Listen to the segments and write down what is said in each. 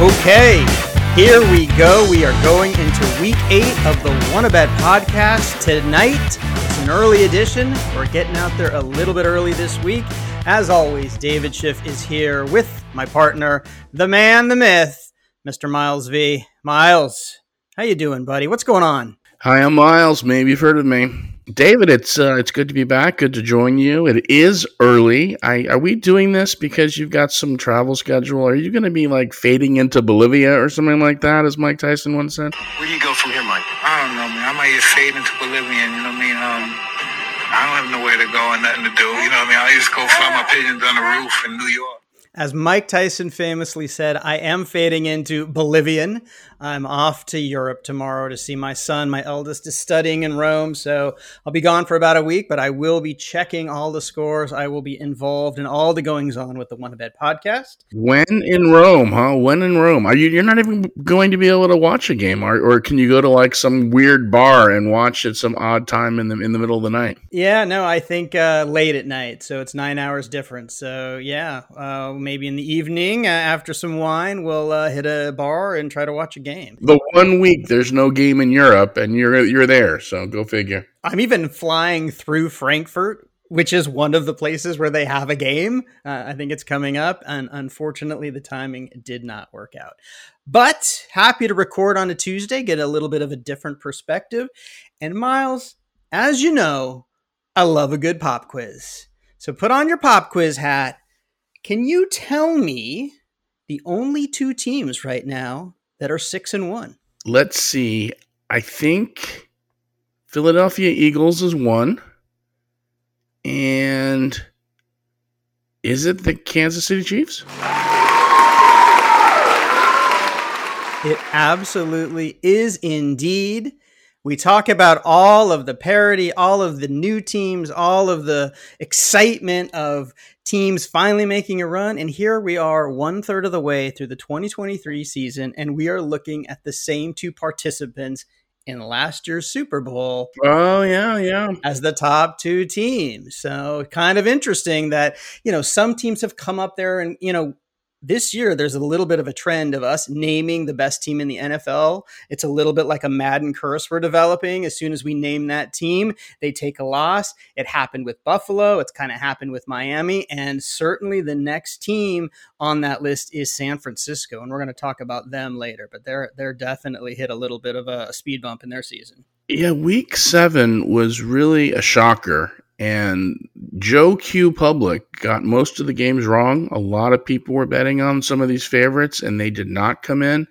Okay, here we go. We are going into week eight of the Won A Bet podcast tonight. It's an early edition. We're getting out there a little bit early this week. As always, David Schiff is here with my partner, the man, the myth, Mr. Miles V. Miles, how you doing, buddy? What's going on? Hi, I'm Miles. Maybe you've heard of me. David, it's uh, it's good to be back. Good to join you. It is early. I, are we doing this because you've got some travel schedule? Are you going to be like fading into Bolivia or something like that, as Mike Tyson once said? Where do you go from here, Mike? I don't know, man. I might just fade into Bolivian, you know what I mean? Um, I don't have nowhere to go and nothing to do, you know what I mean? I just go fly my pigeons on the roof in New York. As Mike Tyson famously said, I am fading into Bolivian. I'm off to Europe tomorrow to see my son. My eldest is studying in Rome, so I'll be gone for about a week, but I will be checking all the scores. I will be involved in all the goings on with the Won A Bet podcast. When in Rome, huh? When in Rome? Are you? You're not even going to be able to watch a game, or, or can you go to like some weird bar and watch at some odd time in the in the middle of the night? Yeah, no, I think uh, late at night, so it's nine hours difference. So yeah, uh, maybe in the evening uh, after some wine, we'll uh, hit a bar and try to watch a game. The one week there's no game in Europe, and you're you're there. So go figure. I'm even flying through Frankfurt, which is one of the places where they have a game. Uh, I think it's coming up, and unfortunately, the timing did not work out. But happy to record on a Tuesday, get a little bit of a different perspective. And Miles, as you know, I love a good pop quiz. So put on your pop quiz hat. Can you tell me the only two teams right now that are six and one? Let's see. I think Philadelphia Eagles is one. And is it the Kansas City Chiefs? It absolutely is indeed. We talk about all of the parity, all of the new teams, all of the excitement of teams finally making a run. And here we are, one third of the way through the 2023 season, and we are looking at the same two participants in last year's Super Bowl. Oh, yeah, yeah. As the top two teams. So, kind of interesting that, you know, some teams have come up there and, you know, this year there's a little bit of a trend of us naming the best team in the NFL. It's a little bit like a Madden curse we're developing. As soon as we name that team, they take a loss. It happened with Buffalo. It's kind of happened with Miami. And certainly the next team on that list is San Francisco. And we're going to talk about them later, but they're they're definitely hit a little bit of a speed bump in their season. Yeah, week seven was really a shocker and Joe Q Public got most of the games wrong. A lot of people were betting on some of these favorites, and they did not come in.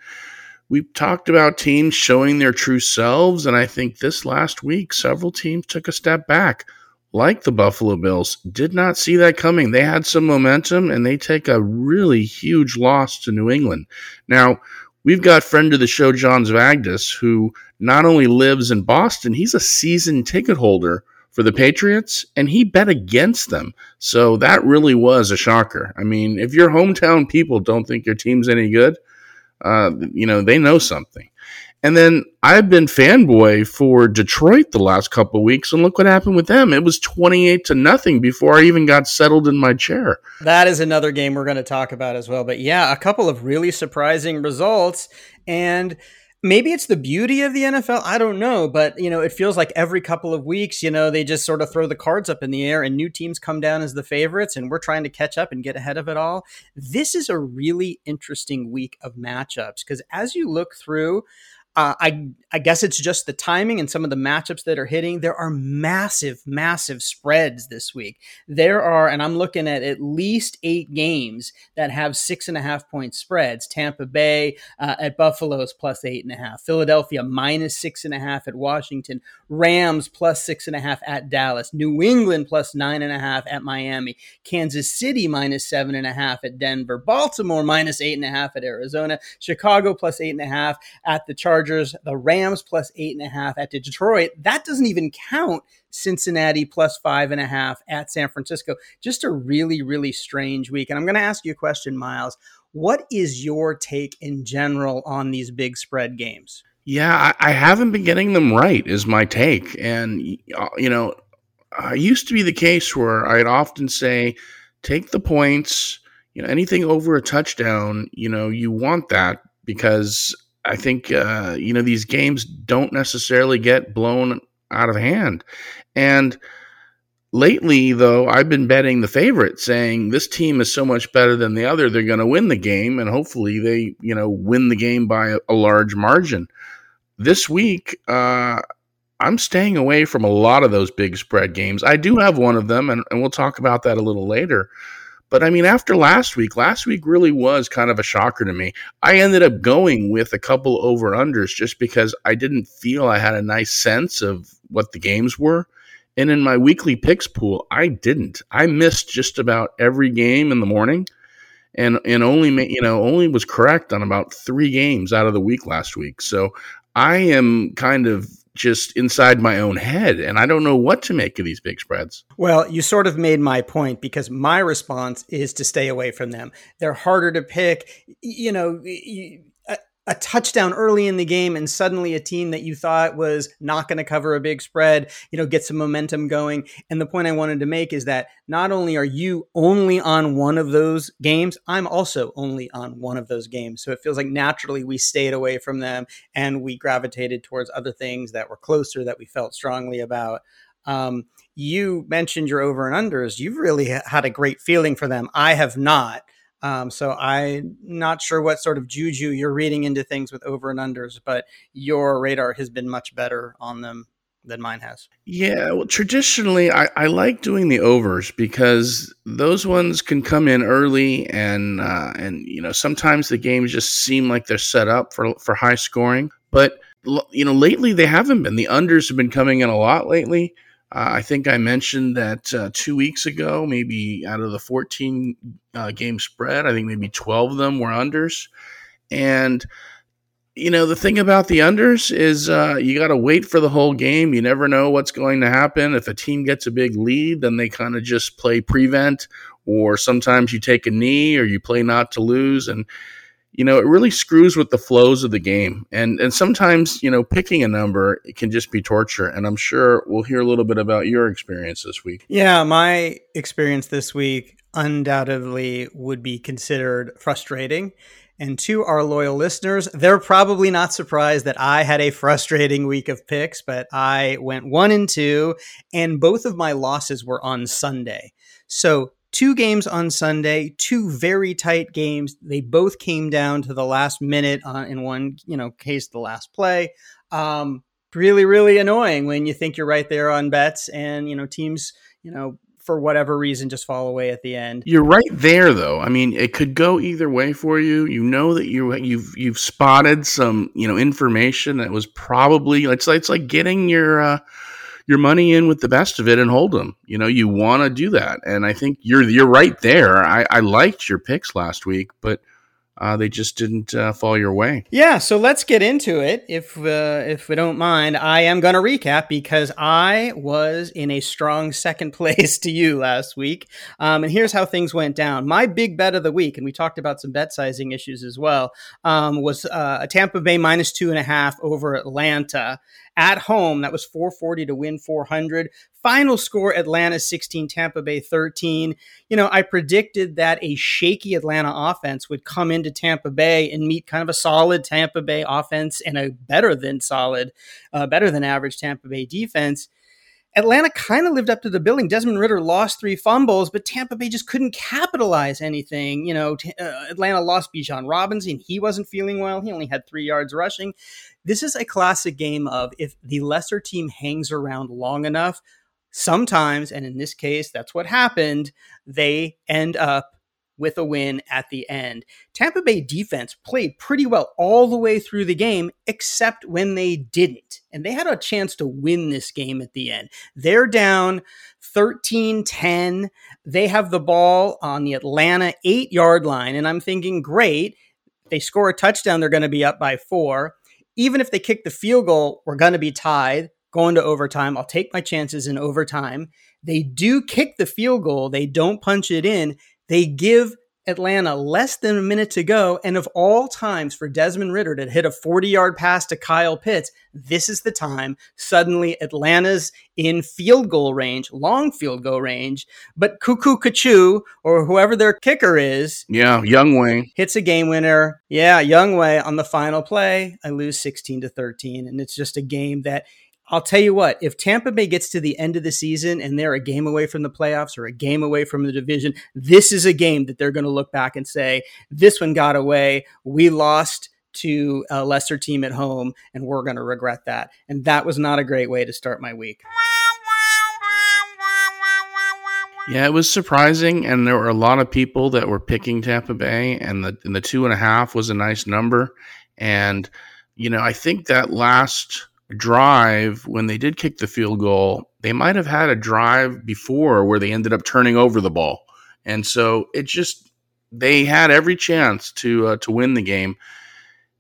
We've talked about teams showing their true selves, and I think this last week, several teams took a step back, like the Buffalo Bills. Did not see that coming. They had some momentum, and they take a really huge loss to New England. Now, we've got friend of the show, John Zvagdis, who not only lives in Boston, he's a season ticket holder for the Patriots, and he bet against them. So that really was a shocker. I mean, if your hometown people don't think your team's any good, uh, you know, they know something. And then I've been fanboy for Detroit the last couple weeks, and look what happened with them. It was 28 to nothing before I even got settled in my chair. That is another game we're going to talk about as well. But yeah, a couple of really surprising results. And maybe it's the beauty of the NFL. I don't know, but you know, it feels like every couple of weeks, you know, they just sort of throw the cards up in the air and new teams come down as the favorites and we're trying to catch up and get ahead of it all. This is a really interesting week of matchups because as you look through, uh, I I guess it's just the timing and some of the matchups that are hitting. There are massive, massive spreads this week. There are, and I'm looking at at least eight games that have six and a half point spreads. Tampa Bay uh, at Buffalo's plus eight and a half. Philadelphia minus six and a half at Washington. Rams plus six and a half at Dallas. New England plus nine and a half at Miami. Kansas City minus seven and a half at Denver. Baltimore minus eight and a half at Arizona. Chicago plus eight and a half at the Chargers. Chargers, the Rams plus eight and a half at Detroit. That doesn't even count Cincinnati plus five and a half at San Francisco. Just a really, really strange week. And I'm going to ask you a question, Miles. What is your take in general on these big spread games? Yeah, I, I haven't been getting them right, is my take. And, uh, you know, I used to be the case where I'd often say, take the points, you know, anything over a touchdown, you know, you want that because I think, uh, you know, these games don't necessarily get blown out of hand. And, Lately, though, I've been betting the favorite, saying this team is so much better than the other, they're going to win the game, and hopefully they, you know, win the game by a, a large margin. This week, uh, I'm staying away from a lot of those big spread games. I do have one of them, and, and we'll talk about that a little later. But I mean, after last week, last week really was kind of a shocker to me. I ended up going with a couple over unders just because I didn't feel I had a nice sense of what the games were. And in my weekly picks pool, I didn't. I missed just about every game in the morning and and only you know only was correct on about 3 games out of the week last week. So I am kind of just inside my own head and I don't know what to make of these big spreads. Well, you sort of made my point because my response is to stay away from them. They're harder to pick. You know, a touchdown early in the game and suddenly a team that you thought was not going to cover a big spread, you know, get some momentum going. And the point I wanted to make is that not only are you only on one of those games, I'm also only on one of those games. So it feels like naturally we stayed away from them and we gravitated towards other things that were closer that we felt strongly about. Um, you mentioned your over and unders. You've really had a great feeling for them. I have not. Um, so I'm not sure what sort of juju you're reading into things with over and unders, but your radar has been much better on them than mine has. Yeah, well, traditionally I, I like doing the overs because those ones can come in early, and uh, and you know sometimes the games just seem like they're set up for for high scoring, but you know lately they haven't been. The unders have been coming in a lot lately. Uh, I think I mentioned that uh, two weeks ago, maybe out of the 14 uh, game spread, I think maybe 12 of them were unders. And, you know, the thing about the unders is uh, you got to wait for the whole game. You never know what's going to happen. If a team gets a big lead, then they kind of just play prevent, or sometimes you take a knee or you play not to lose. And, you know, it really screws with the flows of the game. And and sometimes, you know, picking a number can just be torture. And I'm sure we'll hear a little bit about your experience this week. Yeah, my experience this week undoubtedly would be considered frustrating. And to our loyal listeners, they're probably not surprised that I had a frustrating week of picks, but I went one and two, and both of my losses were on Sunday. So two games on Sunday, two very tight games. They both came down to the last minute uh, in one, you know, case the last play. Um, really, really annoying when you think you're right there on bets and you know teams, you know, for whatever reason just fall away at the end. You're right there though. I mean, it could go either way for you. You know that you you've you've spotted some, you know, information that was probably it's like it's like getting your uh your money in with the best of it and hold them. You know, you want to do that, and I think you're you're right there. I, I liked your picks last week, but uh, they just didn't uh, fall your way. Yeah, so let's get into it, if uh, if we don't mind. I am going to recap because I was in a strong second place to you last week, um, and here's how things went down. My big bet of the week, and we talked about some bet sizing issues as well, um, was uh, a Tampa Bay minus two and a half over Atlanta at home. That was 440 to win 400. Final score Atlanta 16, Tampa Bay 13. You know, I predicted that a shaky Atlanta offense would come into Tampa Bay and meet kind of a solid Tampa Bay offense and a better than solid, uh, better than average Tampa Bay defense. Atlanta kind of lived up to the billing. Desmond Ridder lost three fumbles, but Tampa Bay just couldn't capitalize anything. You know, t- uh, Atlanta lost Bijan Robinson. He wasn't feeling well. He only had three yards rushing. This is a classic game of if the lesser team hangs around long enough, sometimes, and in this case, that's what happened, they end up with a win at the end. Tampa Bay defense played pretty well all the way through the game, except when they didn't. And they had a chance to win this game at the end. They're down 13 10. They have the ball on the Atlanta eight yard line. And I'm thinking, great. They score a touchdown, they're going to be up by four. Even if they kick the field goal, we're going to be tied going to overtime. I'll take my chances in overtime. They do kick the field goal, they don't punch it in. They give Atlanta less than a minute to go. And of all times for Desmond Ridder to hit a 40 yard pass to Kyle Pitts, this is the time. Suddenly, Atlanta's in field goal range, long field goal range. But Cuckoo Kachu, or whoever their kicker is, yeah, Younghoe hits a game winner. Yeah, Younghoe on the final play. I lose 16 to 13. And it's just a game that I'll tell you what, if Tampa Bay gets to the end of the season and they're a game away from the playoffs or a game away from the division, this is a game that they're going to look back and say, this one got away. We lost to a lesser team at home, and we're going to regret that. And that was not a great way to start my week. Yeah, it was surprising, and there were a lot of people that were picking Tampa Bay, and the and the two and a half was a nice number. And you know, I think that last drive when they did kick the field goal, they might have had a drive before where they ended up turning over the ball, and so it just they had every chance to uh, to win the game.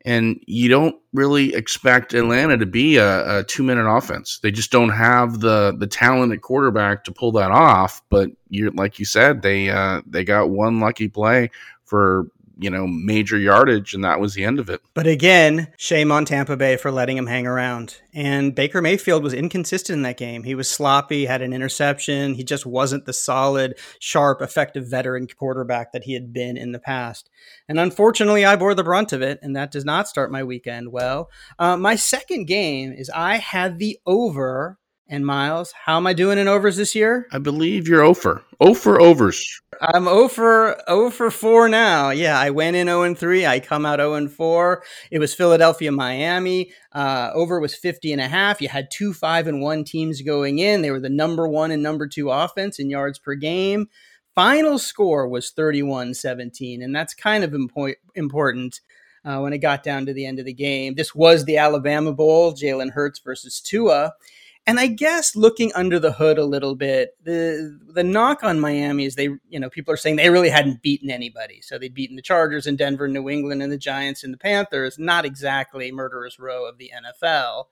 And you don't really expect Atlanta to be a, a two minute offense. They just don't have the the talent at quarterback to pull that off. But you like you said, they uh, they got one lucky play for you know, major yardage, and that was the end of it. But again, shame on Tampa Bay for letting him hang around. And Baker Mayfield was inconsistent in that game. He was sloppy, had an interception. He just wasn't the solid, sharp, effective veteran quarterback that he had been in the past. And unfortunately, I bore the brunt of it, and that does not start my weekend well. Uh, my second game is I had the over and Miles, how am I doing in overs this year? I believe you're over. Over overs. I'm over over 4 now. Yeah, I went in 0 and 3. I come out 0 and 4. It was Philadelphia, Miami. Uh, over was 50 and a half. You had two 5 and 1 teams going in. They were the number 1 and number 2 offense in yards per game. Final score was 31-17, and that's kind of impo- important. Uh, when it got down to the end of the game. This was the Alabama Bowl, Jalen Hurts versus Tua. And I guess looking under the hood a little bit, the the knock on Miami is they, you know, people are saying they really hadn't beaten anybody. So they'd beaten the Chargers and Denver, New England, and the Giants and the Panthers. Not exactly murderer's row of the NFL.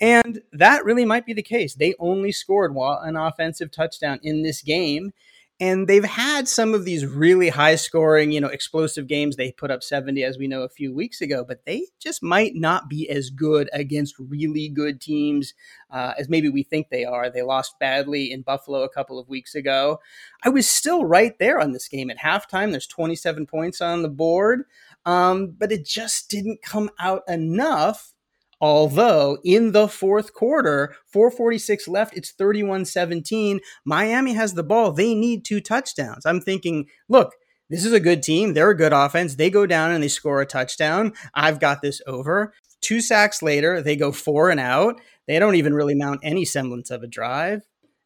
And that really might be the case. They only scored an offensive touchdown in this game. And they've had some of these really high scoring, you know, explosive games. They put up 70, as we know, a few weeks ago, but they just might not be as good against really good teams uh, as maybe we think they are. They lost badly in Buffalo a couple of weeks ago. I was still right there on this game at halftime. There's 27 points on the board, um, but it just didn't come out enough Although in the fourth quarter, 446 left, it's 31 17. Miami has the ball. They need two touchdowns. I'm thinking, look, this is a good team. They're a good offense. They go down and they score a touchdown. I've got this over. Two sacks later, they go four and out. They don't even really mount any semblance of a drive.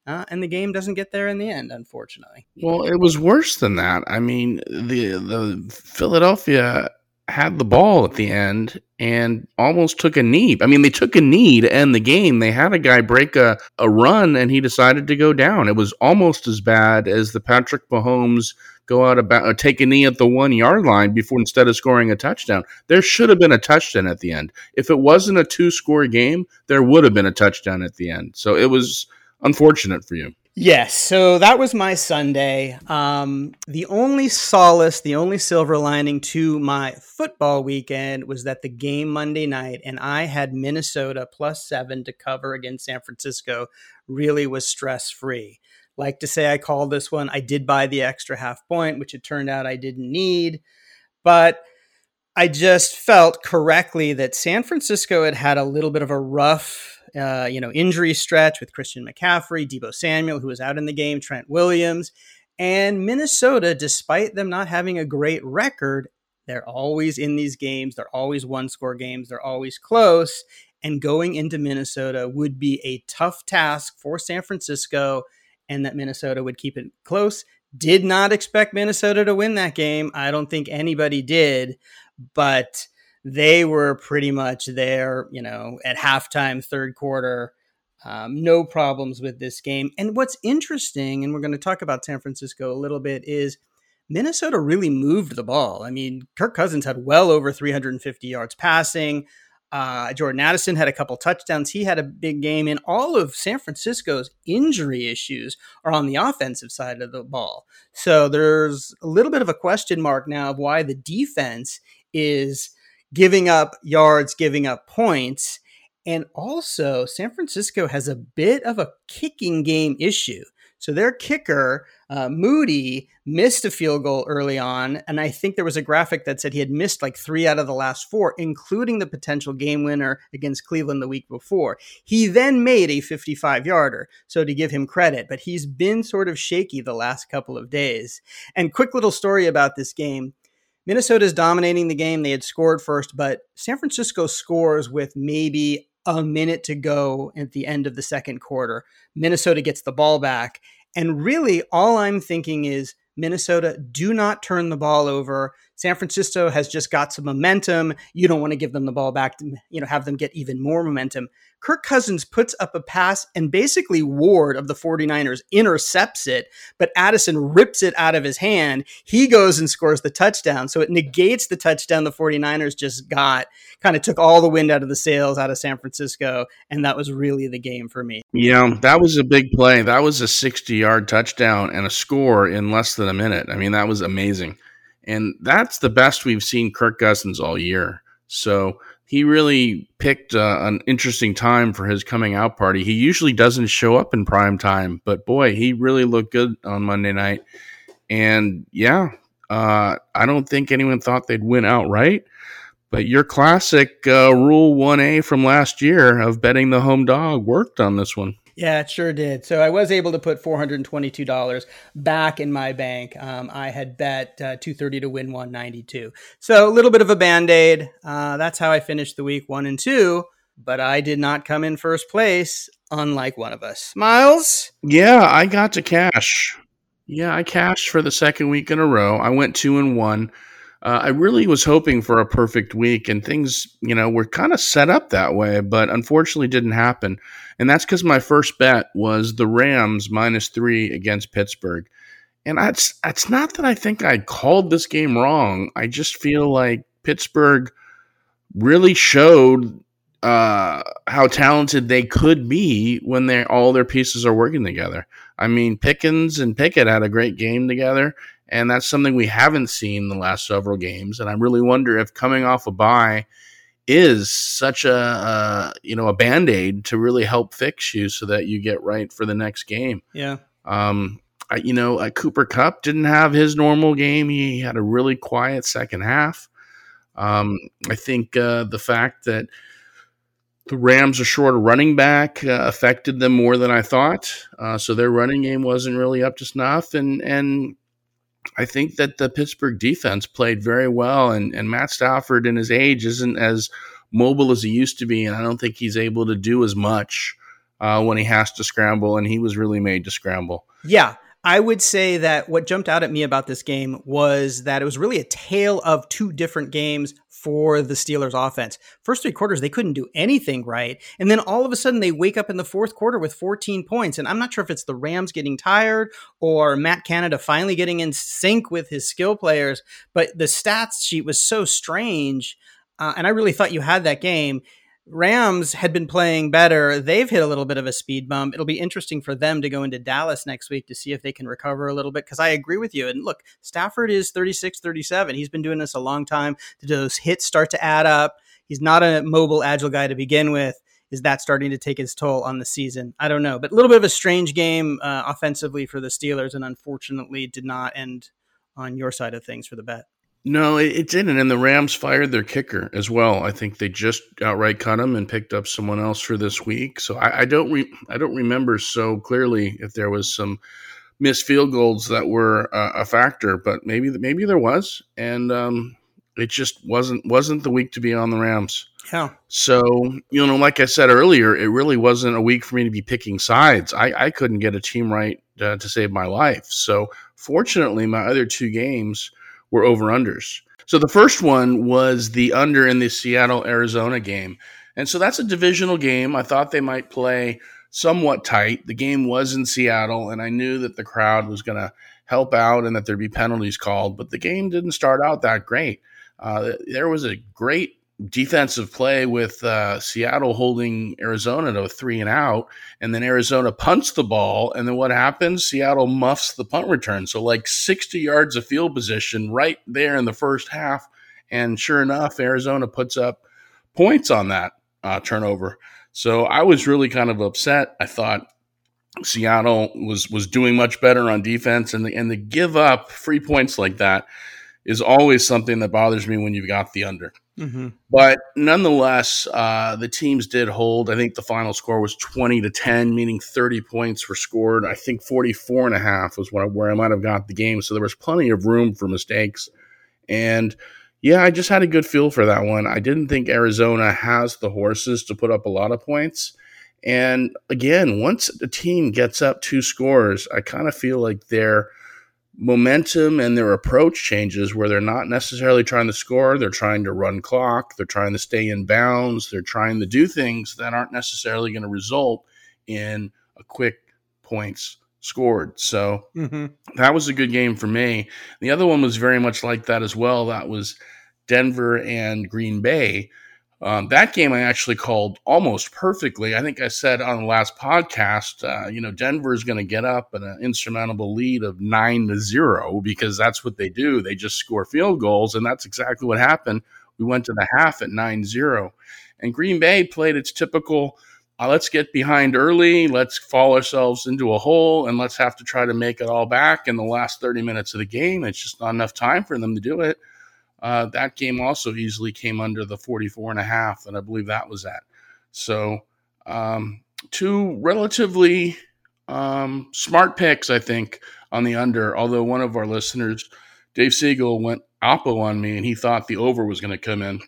Uh, and the game doesn't get there in the end, unfortunately. Well, it was worse than that. I mean, the the Philadelphia had the ball at the end and almost took a knee. I mean, they took a knee to end the game. They had a guy break a, a run and he decided to go down. It was almost as bad as the Patrick Mahomes go out about uh, take a knee at the one yard line before instead of scoring a touchdown. There should have been a touchdown at the end. If it wasn't a two score game, there would have been a touchdown at the end. So it was unfortunate for you. Yes, so that was my Sunday. Um, the only solace, the only silver lining to my football weekend was that the game Monday night, and I had Minnesota plus seven to cover against San Francisco, really was stress free. Like to say I called this one. I did buy the extra half point, which it turned out I didn't need, but I just felt correctly that San Francisco had had a little bit of a rough uh, you know, injury stretch with Christian McCaffrey, Deebo Samuel, who was out in the game, Trent Williams, and Minnesota, despite them not having a great record, they're always in these games. They're always one score games. They're always close. And going into Minnesota would be a tough task for San Francisco, and that Minnesota would keep it close. Did not expect Minnesota to win that game. I don't think anybody did. But they were pretty much there, you know, at halftime, third quarter. Um, no problems with this game. And what's interesting, and we're going to talk about San Francisco a little bit, is Minnesota really moved the ball. I mean, Kirk Cousins had well over 350 yards passing. Uh, Jordan Addison had a couple touchdowns. He had a big game, and all of San Francisco's injury issues are on the offensive side of the ball. So there's a little bit of a question mark now of why the defense is giving up yards, giving up points. And also, San Francisco has a bit of a kicking game issue. So their kicker, uh, Moody, missed a field goal early on. And I think there was a graphic that said he had missed like three out of the last four, including the potential game winner against Cleveland the week before. He then made a 55 yarder. So to give him credit, but he's been sort of shaky the last couple of days. And quick little story about this game. Minnesota's dominating the game. They had scored first, but San Francisco scores with maybe a minute to go at the end of the second quarter. Minnesota gets the ball back. And really, all I'm thinking is Minnesota, do not turn the ball over. San Francisco has just got some momentum. You don't want to give them the ball back, to, you know, have them get even more momentum. Kirk Cousins puts up a pass and basically Ward of the 49ers intercepts it, but Addison rips it out of his hand. He goes and scores the touchdown. So it negates the touchdown the 49ers just got, kind of took all the wind out of the sails out of San Francisco. And that was really the game for me. Yeah, that was a big play. That was a 60 yard touchdown and a score in less than a minute. I mean, that was amazing. And that's the best we've seen Kirk Cousins all year. So he really picked uh, an interesting time for his coming out party. He usually doesn't show up in prime time, but boy, he really looked good on Monday night. And yeah, uh, I don't think anyone thought they'd win outright. But your classic uh, Rule 1A from last year of betting the home dog worked on this one. Yeah, it sure did. So I was able to put four hundred and twenty-two dollars back in my bank. Um, I had bet uh, two thirty to win one ninety-two. So a little bit of a band aid. Uh, that's how I finished the week one and two. But I did not come in first place, unlike one of us. Miles. Yeah, I got to cash. Yeah, I cashed for the second week in a row. I went two and one. Uh, I really was hoping for a perfect week, and things, you know, were kind of set up that way, but unfortunately didn't happen. And that's because my first bet was the Rams minus three against Pittsburgh. And that's that's not that I think I called this game wrong. I just feel like Pittsburgh really showed uh, how talented they could be when they all their pieces are working together. I mean, Pickens and Pickett had a great game together, and that's something we haven't seen the last several games. And I really wonder if coming off a bye is such a uh, you know a band aid to really help fix you so that you get right for the next game. Yeah. Um, I, you know, uh, Cooper Kupp didn't have his normal game. He had a really quiet second half. Um, I think uh, the fact that the Rams are short of running back uh, affected them more than I thought. Uh, so their running game wasn't really up to snuff, and and I think that the Pittsburgh defense played very well, and, and Matt Stafford, in his age, isn't as mobile as he used to be, and I don't think he's able to do as much uh, when he has to scramble, and he was really made to scramble. Yeah, I would say that what jumped out at me about this game was that it was really a tale of two different games for the Steelers offense. First three quarters, they couldn't do anything right. And then all of a sudden, they wake up in the fourth quarter with 14 points. And I'm not sure if it's the Rams getting tired or Matt Canada finally getting in sync with his skill players, but the stats sheet was so strange. Uh, and I really thought you had that game. Rams had been playing better. They've hit a little bit of a speed bump. It'll be interesting for them to go into Dallas next week to see if they can recover a little bit. Because I agree with you. And look, Stafford is 36, 37. He's been doing this a long time. Those hits start to add up. He's not a mobile, agile guy to begin with. Is that starting to take its toll on the season? I don't know. But a little bit of a strange game uh, offensively for the Steelers, and unfortunately did not end on your side of things for the bet. No, it, it, didn't. And the Rams fired their kicker as well. I think they just outright cut him and picked up someone else for this week. So I, I don't re- I don't remember so clearly if there was some missed field goals that were uh, a factor, but maybe maybe there was, and um, it just wasn't wasn't the week to be on the Rams. Yeah. So you know, like I said earlier, it really wasn't a week for me to be picking sides. I, I couldn't get a team right uh, to save my life. So fortunately, my other two games were over unders. So the first one was the under in the Seattle Arizona game. And so that's a divisional game. I thought they might play somewhat tight. The game was in Seattle, and I knew that the crowd was going to help out and that there'd be penalties called, but the game didn't start out that great. Uh, there was a great defensive play with uh, Seattle holding Arizona to a three and out, and then Arizona punts the ball, and then what happens? Seattle muffs the punt return. So like 60 yards of field position right there in the first half, and sure enough, Arizona puts up points on that uh, turnover. So I was really kind of upset. I thought Seattle was was doing much better on defense, and the, and to give up free points like that is always something that bothers me when you've got the under. Mm-hmm. But nonetheless, uh, the teams did hold. I think the final score was 20 to 10, meaning 30 points were scored. I think 44 and a half was what, where I might have got the game. So there was plenty of room for mistakes. And yeah, I just had a good feel for that one. I didn't think Arizona has the horses to put up a lot of points. And again, once a team gets up two scores, I kind of feel like their momentum and their approach changes where they're not necessarily trying to score, they're trying to run clock, they're trying to stay in bounds, they're trying to do things that aren't necessarily going to result in a quick points scored. So mm-hmm. that was a good game for me. The other one was very much like that as well. That was Denver and Green Bay. Um, that game I actually called almost perfectly. I think I said on the last podcast, uh, you know, Denver is going to get up an insurmountable lead of nine to zero because that's what they do. They just score field goals, and that's exactly what happened. We went to the half at 9 0. And Green Bay played its typical uh, let's get behind early, let's fall ourselves into a hole, and let's have to try to make it all back in the last 30 minutes of the game. It's just not enough time for them to do it. Uh, that game also easily came under the 44 and a half that I believe that was at. So, um, two relatively um, smart picks, I think, on the under. Although one of our listeners, Dave Siegel, went oppo on me and he thought the over was going to come in.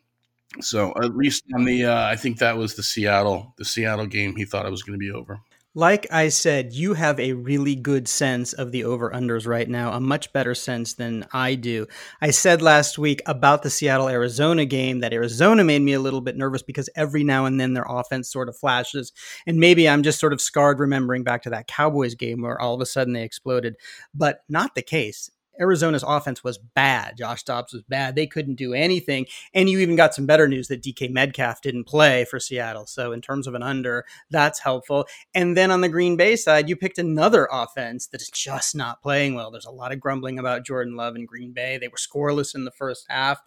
So at least on the, uh, I think that was the Seattle, the Seattle game. He thought it was going to be over. Like I said, you have a really good sense of the over unders right now, a much better sense than I do. I said last week about the Seattle Arizona game that Arizona made me a little bit nervous because every now and then their offense sort of flashes. And maybe I'm just sort of scarred remembering back to that Cowboys game where all of a sudden they exploded, but not the case. Arizona's offense was bad. Josh Dobbs was bad. They couldn't do anything. And you even got some better news that DK Metcalf didn't play for Seattle. So, in terms of an under, that's helpful. And then on the Green Bay side, you picked another offense that is just not playing well. There's a lot of grumbling about Jordan Love and Green Bay. They were scoreless in the first half.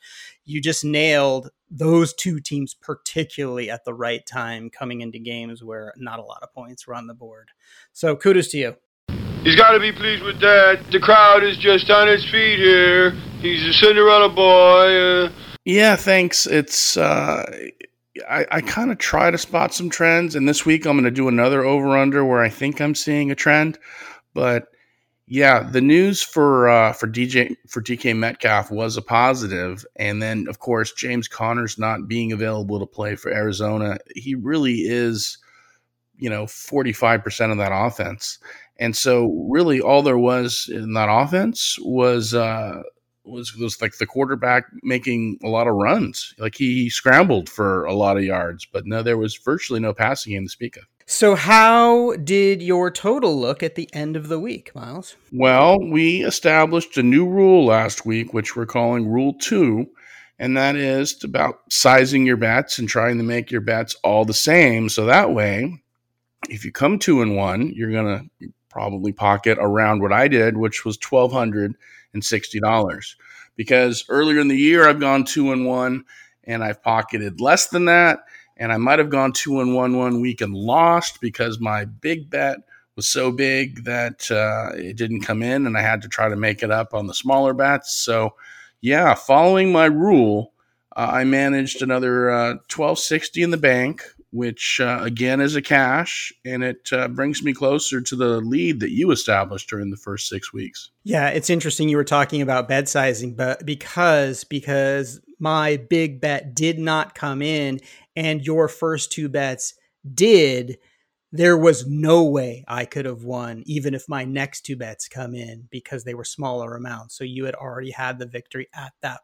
You just nailed those two teams, particularly at the right time, coming into games where not a lot of points were on the board. So, kudos to you. He's got to be pleased with that. The crowd is just on its feet here. He's a Cinderella boy. Uh, yeah, thanks. It's uh, I, I kind of try to spot some trends, and this week I'm going to do another over under where I think I'm seeing a trend. But yeah, the news for uh, for DJ for DK Metcalf was a positive, and then of course James Conner's not being available to play for Arizona. He really is, you know, 45 percent of that offense. And so, really, all there was in that offense was uh, was was like the quarterback making a lot of runs. Like he scrambled for a lot of yards, but no, there was virtually no passing game to speak of. So, how did your total look at the end of the week, Miles? Well, we established a new rule last week, which we're calling Rule Two, and that is about sizing your bets and trying to make your bets all the same. So that way, if you come two and one, you're gonna probably pocket around what I did, which was twelve hundred and sixty dollars. Because earlier in the year I've gone two and one, and I've pocketed less than that, and I might have gone two and one one week and lost because my big bet was so big that uh, it didn't come in, and I had to try to make it up on the smaller bets. So, yeah, following my rule, uh, I managed another uh, twelve sixty in the bank which uh, again is a cash, and it uh, brings me closer to the lead that you established during the first six weeks. Yeah, it's interesting you were talking about bed sizing, but because because my big bet did not come in, and your first two bets did. There was no way I could have won, even if my next two bets come in, because they were smaller amounts. So you had already had the victory at that.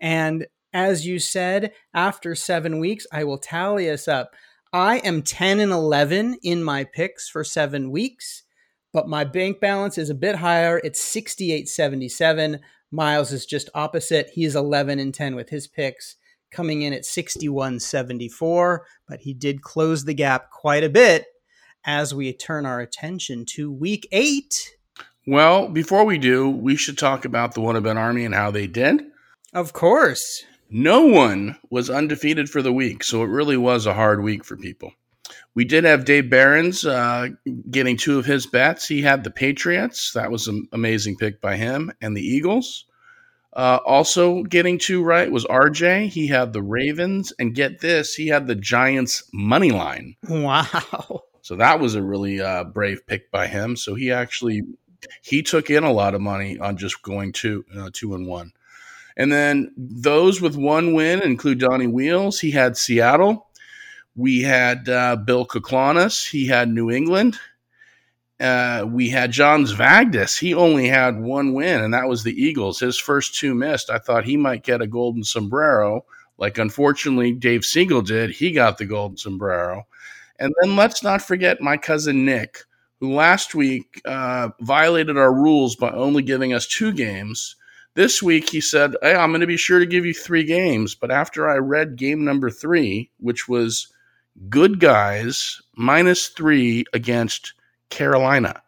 And as you said, after seven weeks, I will tally us up. I am 10 and 11 in my picks for seven weeks, but my bank balance is a bit higher. It's 68.77. Miles is just opposite. He is 11 and 10 with his picks. coming in at 61.74, but he did close the gap quite a bit as we turn our attention to week eight. Well, before we do, we should talk about the Won A Bet Army and how they did. Of course. No one was undefeated for the week, so it really was a hard week for people. We did have Dave Barons uh, getting two of his bets. He had the Patriots. That was an amazing pick by him, and the Eagles. Uh, also getting two right was RJ. He had the Ravens, and get this, he had the Giants money line. Wow. So that was a really uh, brave pick by him. So he actually he took in a lot of money on just going two uh, two and one. And then those with one win include Donnie Wheels. He had Seattle. We had uh, Bill Kuklanis. He had New England. Uh, we had Johns Zvagdis. He only had one win, and that was the Eagles. His first two missed. I thought he might get a golden sombrero. Like, unfortunately, Dave Siegel did. He got the golden sombrero. And then let's not forget my cousin Nick, who last week uh, violated our rules by only giving us two games. This week he said, Hey, I'm going to be sure to give you three games. But after I read game number three, which was good guys minus three against Carolina.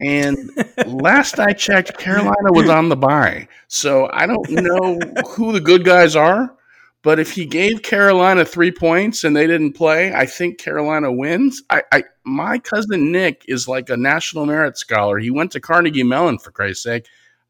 And last I checked, Carolina was on the bye. So I don't know who the good guys are. But if he gave Carolina three points and they didn't play, I think Carolina wins. I, I my cousin Nick is like a national merit scholar. He went to Carnegie Mellon for Christ's sake.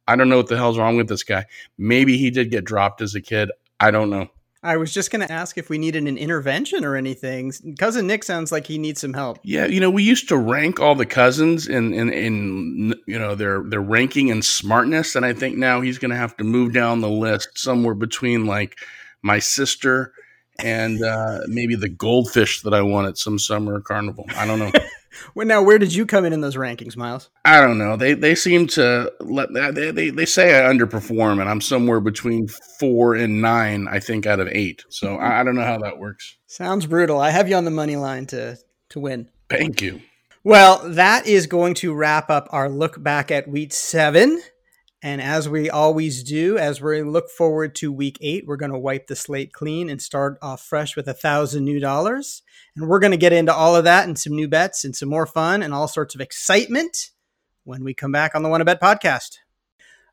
I don't know what the hell's wrong with this guy. Maybe he did get dropped as a kid. I don't know. I was just going to ask if we needed an intervention or anything. Cousin Nick sounds like he needs some help. Yeah, you know, we used to rank all the cousins in in, in you know their their ranking and smartness, and I think now he's going to have to move down the list somewhere between like my sister and uh, maybe the goldfish that I won at some summer carnival. I don't know. well, now where did you come in in those rankings, Miles? I don't know. They they seem to let they, they they say I underperform, and I'm somewhere between four and nine. I think out of eight. So I, I don't know how that works. Sounds brutal. I have you on the money line to to win. Thank you. Well, that is going to wrap up our look back at week seven. And as we always do, as we look forward to week eight, we're going to wipe the slate clean and start off fresh with a thousand new dollars. And we're going to get into all of that and some new bets and some more fun and all sorts of excitement when we come back on the Won A Bet podcast.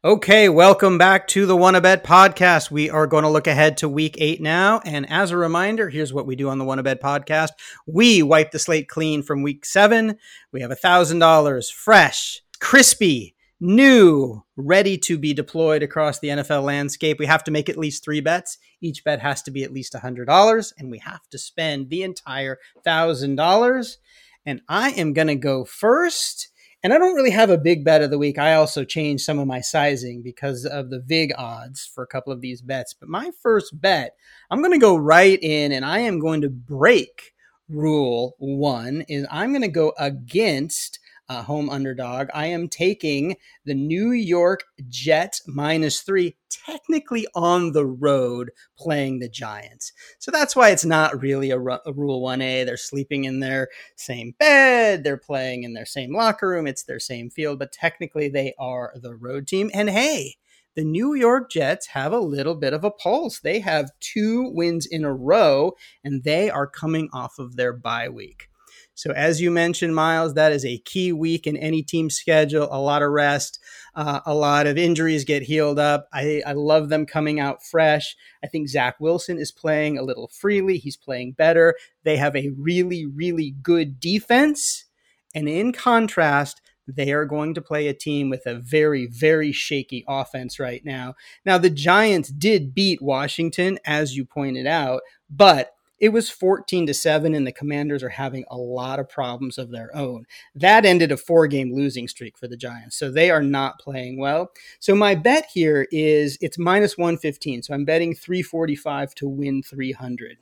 Okay, welcome back to the Won A Bet podcast. We are going to look ahead to week eight now. And as a reminder, here's what we do on the Won A Bet podcast. We wipe the slate clean from week seven. We have a thousand dollars fresh, crispy, new, ready to be deployed across the NFL landscape. We have to make at least three bets. Each bet has to be at least $100, and we have to spend the entire $1,000. And I am going to go first. And I don't really have a big bet of the week. I also changed some of my sizing because of the VIG odds for a couple of these bets. But my first bet, I'm going to go right in and I am going to break rule one is I'm going to go against uh, home underdog. I am taking the New York Jets minus three, technically on the road playing the Giants. So that's why it's not really a, a Rule 1A. They're sleeping in their same bed, they're playing in their same locker room, it's their same field, but technically they are the road team. And hey, the New York Jets have a little bit of a pulse. They have two wins in a row, and they are coming off of their bye week. So, as you mentioned, Miles, that is a key week in any team schedule. A lot of rest, uh, a lot of injuries get healed up. I, I love them coming out fresh. I think Zach Wilson is playing a little freely. He's playing better. They have a really, really good defense. And in contrast, they are going to play a team with a very, very shaky offense right now. Now, the Giants did beat Washington, as you pointed out, but it was 14 to 7 and the commanders are having a lot of problems of their own. That ended a four game losing streak for the giants so they are not playing well. So my bet here is it's minus 115 so i'm betting 345 to win 300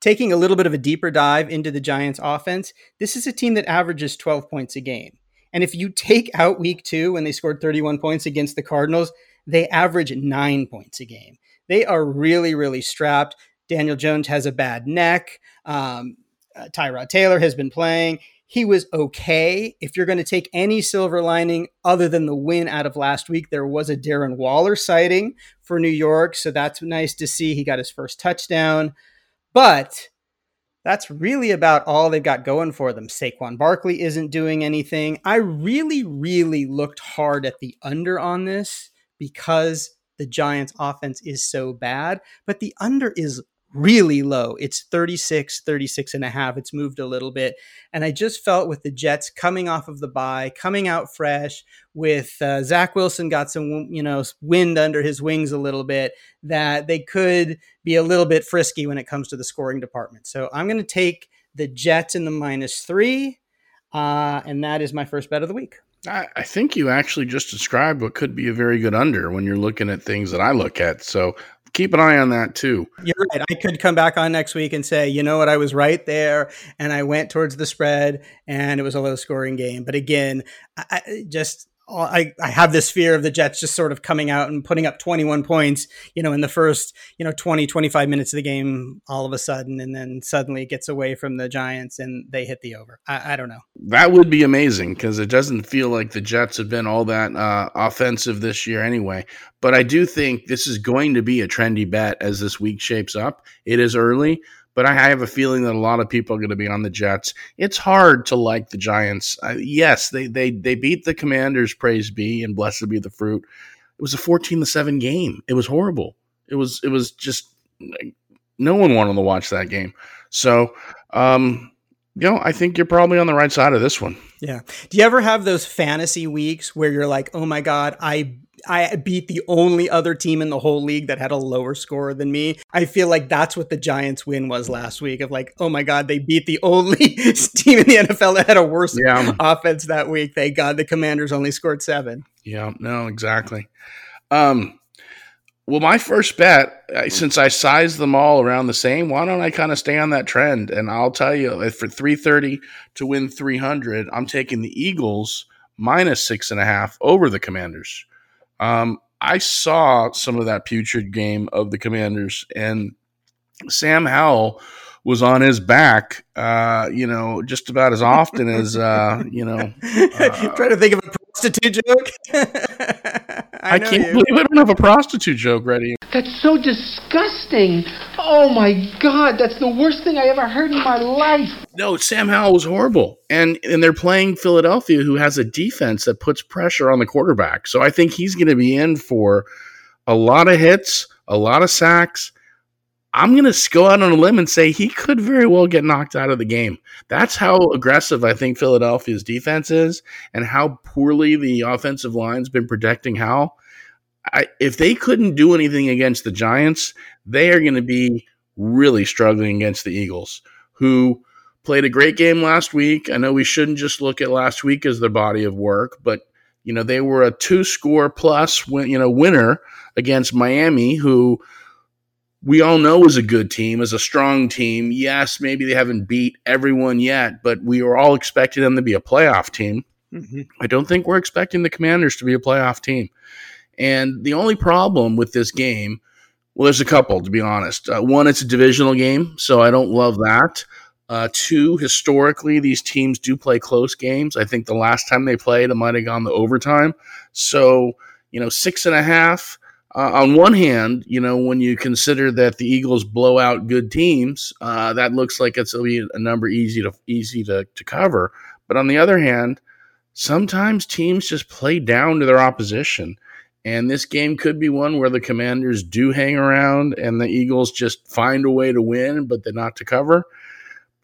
taking a little bit of a deeper dive into the giants offense this is a team that averages 12 points a game. And if you take out week two when they scored 31 points against the cardinals they average nine points a game. They are really, really strapped. Daniel Jones has a bad neck. Um, uh, Tyrod Taylor has been playing. he was okay. If you're going to take any silver lining other than the win out of last week, there was a Darren Waller sighting for New York. So that's nice to see. He got his first touchdown. But that's really about all they've got going for them. Saquon Barkley isn't doing anything. I really, really looked hard at the under on this because the Giants offense is so bad, but the under is really low. It's 36, 36 and a half. It's moved a little bit. And I just felt with the Jets coming off of the bye, coming out fresh, with uh, Zach Wilson got some, you know, wind under his wings a little bit, that they could be a little bit frisky when it comes to the scoring department. So I'm going to take the Jets in the minus three. Uh, and that is my first bet of the week. I, I think you actually just described what could be a very good under when you're looking at things that I look at. So keep an eye on that too. You're right. I could come back on next week and say, you know what, I was right there, and I went towards the spread, and it was a low scoring game. But again, I just I, I have this fear of the Jets just sort of coming out and putting up 21 points, you know, in the first, you know, 20, 25 minutes of the game all of a sudden. And then suddenly it gets away from the Giants and they hit the over. I, I don't know. That would be amazing because it doesn't feel like the Jets have been all that uh, offensive this year anyway. But I do think this is going to be a trendy bet as this week shapes up. It is early but I have a feeling that a lot of people are going to be on the Jets. It's hard to like the Giants. Uh, yes, they they they beat the Commanders, praise be, and blessed be the fruit. It was a fourteen to seven game. It was horrible. It was it was just no one wanted to watch that game. So, um, you know, I think you're probably on the right side of this one. Yeah. Do you ever have those fantasy weeks where you're like, oh my god, I I beat the only other team in the whole league that had a lower score than me. I feel like that's what the Giants win was last week of like, oh my God, they beat the only team in the NFL that had a worse yeah. offense that week. Thank God the Commanders only scored seven. Yeah, no, exactly. Um, well, my first bet, since I sized them all around the same, why don't I kind of stay on that trend? And I'll tell you, if for 330 to win 300, I'm taking the Eagles minus six and a half over the Commanders. Um, I saw some of that putrid game of the Commanders, and Sam Howell was on his back, uh, you know, just about as often as uh, you know. Uh, trying to think of a prostitute joke. I, I can't you. believe I don't have a prostitute joke ready. That's so disgusting. Oh my god, that's the worst thing I ever heard in my life. No, Sam Howell was horrible. And and they're playing Philadelphia who has a defense that puts pressure on the quarterback. So I think he's going to be in for a lot of hits, a lot of sacks. I'm going to go out on a limb and say he could very well get knocked out of the game. That's how aggressive I think Philadelphia's defense is and how poorly the offensive line's been protecting Howell. I, if they couldn't do anything against the Giants, they are going to be really struggling against the Eagles, who played a great game last week. I know we shouldn't just look at last week as their body of work, but you know they were a two score plus win, you know winner against Miami, who we all know is a good team, is a strong team. Yes, maybe they haven't beat everyone yet, but we were all expecting them to be a playoff team. Mm-hmm. I don't think we're expecting the Commanders to be a playoff team. And the only problem with this game, well, there's a couple, to be honest. Uh, one, it's a divisional game, so I don't love that. Uh, two, historically, these teams do play close games. I think the last time they played, it might have gone to overtime. So, you know, six and a half. Uh, on one hand, you know, when you consider that the Eagles blow out good teams, uh, that looks like it's a number easy to easy to, to cover. But on the other hand, sometimes teams just play down to their opposition. And this game could be one where the commanders do hang around and the Eagles just find a way to win, but they're not to cover.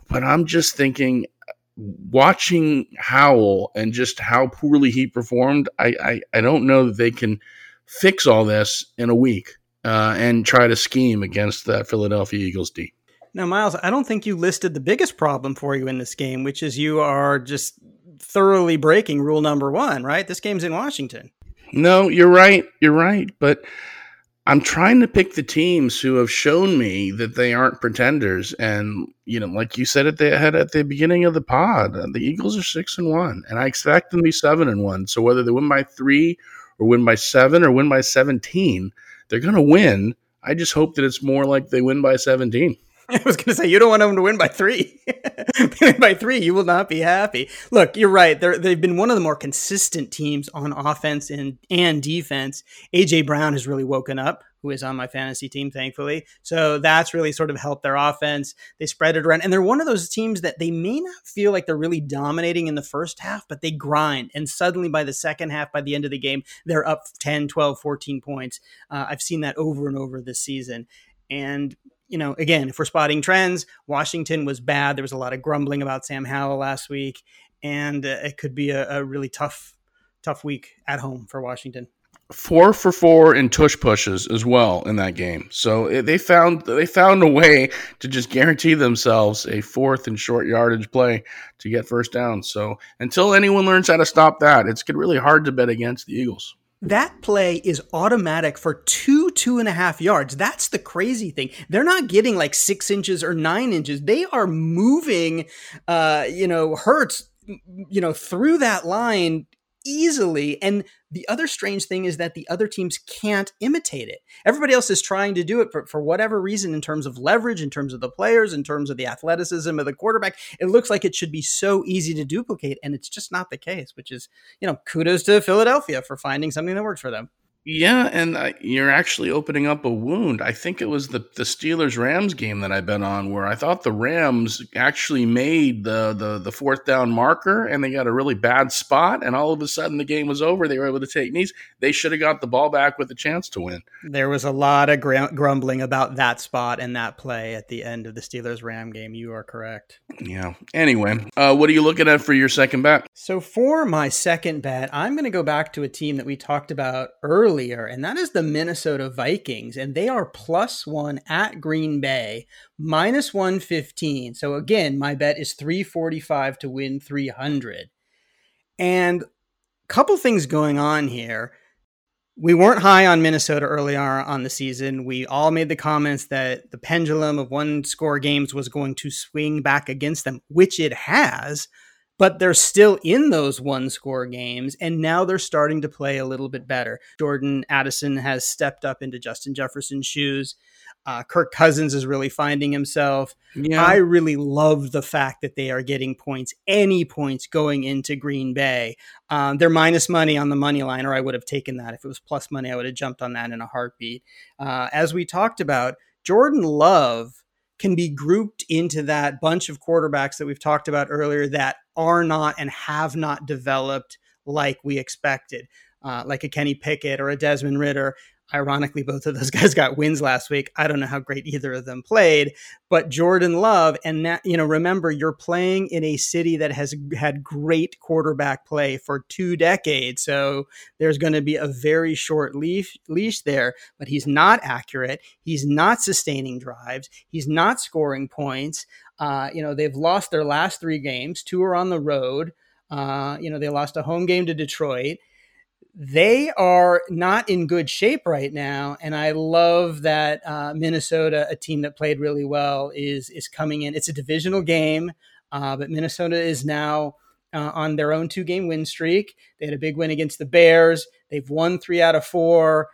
But I'm just thinking, watching Howell and just how poorly he performed, I, I, I don't know that they can fix all this in a week uh, and try to scheme against that Philadelphia Eagles D. Now, Miles, I don't think you listed the biggest problem for you in this game, which is you are just thoroughly breaking rule number one, right? This game's in Washington. No, you're right. You're right. But I'm trying to pick the teams who have shown me that they aren't pretenders. And, you know, like you said at the head at the beginning of the pod, the Eagles are six and one, and I expect them to be seven and one. So whether they win by three or win by seven or win by 17, they're going to win. I just hope that it's more like they win by 17. I was going to say you don't want them to win by three. by three, you will not be happy. Look, you're right. They're, they've been one of the more consistent teams on offense and and defense. AJ Brown has really woken up, who is on my fantasy team, thankfully. So that's really sort of helped their offense. They spread it around, and they're one of those teams that they may not feel like they're really dominating in the first half, but they grind, and suddenly by the second half, by the end of the game, they're up 10, 12, 14 points. Uh, I've seen that over and over this season. And you know, again, if we're spotting trends, Washington was bad. There was a lot of grumbling about Sam Howell last week, and uh, it could be a, a, really tough, tough week at home for Washington. Four for four in tush pushes as well in that game. So eh, they found they found a way to just guarantee themselves a fourth and short yardage play to get first down. So until anyone learns how to stop that, it's really hard to bet against the Eagles that play is automatic for two, two and a half yards. That's the crazy thing. They're not getting like six inches or nine inches. They are moving, uh, you know, Hurts, you know, through that line easily. And the other strange thing is that the other teams can't imitate it. Everybody else is trying to do it for, for whatever reason, in terms of leverage, in terms of the players, in terms of the athleticism of the quarterback. It looks like it should be so easy to duplicate, and it's just not the case, which is, you know, kudos to Philadelphia for finding something that works for them. Yeah, and uh, you're actually opening up a wound. I think it was the the Steelers Rams game that I bet on where I thought the Rams actually made the, the the fourth down marker and they got a really bad spot and all of a sudden the game was over. They were able to take knees. They should have got the ball back with a chance to win. There was a lot of gr- grumbling about that spot and that play at the end of the Steelers Ram game. You are correct. Yeah. Anyway, uh, what are you looking at for your second bet? So for my second bet, I'm going to go back to a team that we talked about earlier earlier, and that is the Minnesota Vikings. And they are plus one at Green Bay, minus 115. So again, my bet is 345 to win 300. And a couple things going on here. We weren't high on Minnesota early on the season. We all made the comments that the pendulum of one score games was going to swing back against them, which it has but they're still in those one score games and now they're starting to play a little bit better. Jordan Addison has stepped up into Justin Jefferson's shoes. Uh, Kirk Cousins is really finding himself. Yeah. I really love the fact that they are getting points, any points going into Green Bay. Um, they're minus money on the money line, or I would have taken that. If it was plus money, I would have jumped on that in a heartbeat. Uh, as we talked about, Jordan Love can be grouped into that bunch of quarterbacks that we've talked about earlier that are not and have not developed like we expected, uh, like a Kenny Pickett or a Desmond Ridder. Ironically, both of those guys got wins last week. I don't know how great either of them played, but Jordan Love, and that, you know, remember you're playing in a city that has had great quarterback play for two decades, so there's going to be a very short leash leash there. But he's not accurate. He's not sustaining drives. He's not scoring points. Uh, you know, they've lost their last three games. Two are on the road. Uh, you know, they lost a home game to Detroit they are not in good shape right now, and I love that uh, Minnesota, a team that played really well, is is coming in. It's a divisional game, uh, but Minnesota is now uh, on their own two game win streak. They had a big win against the Bears. They've won three out of four.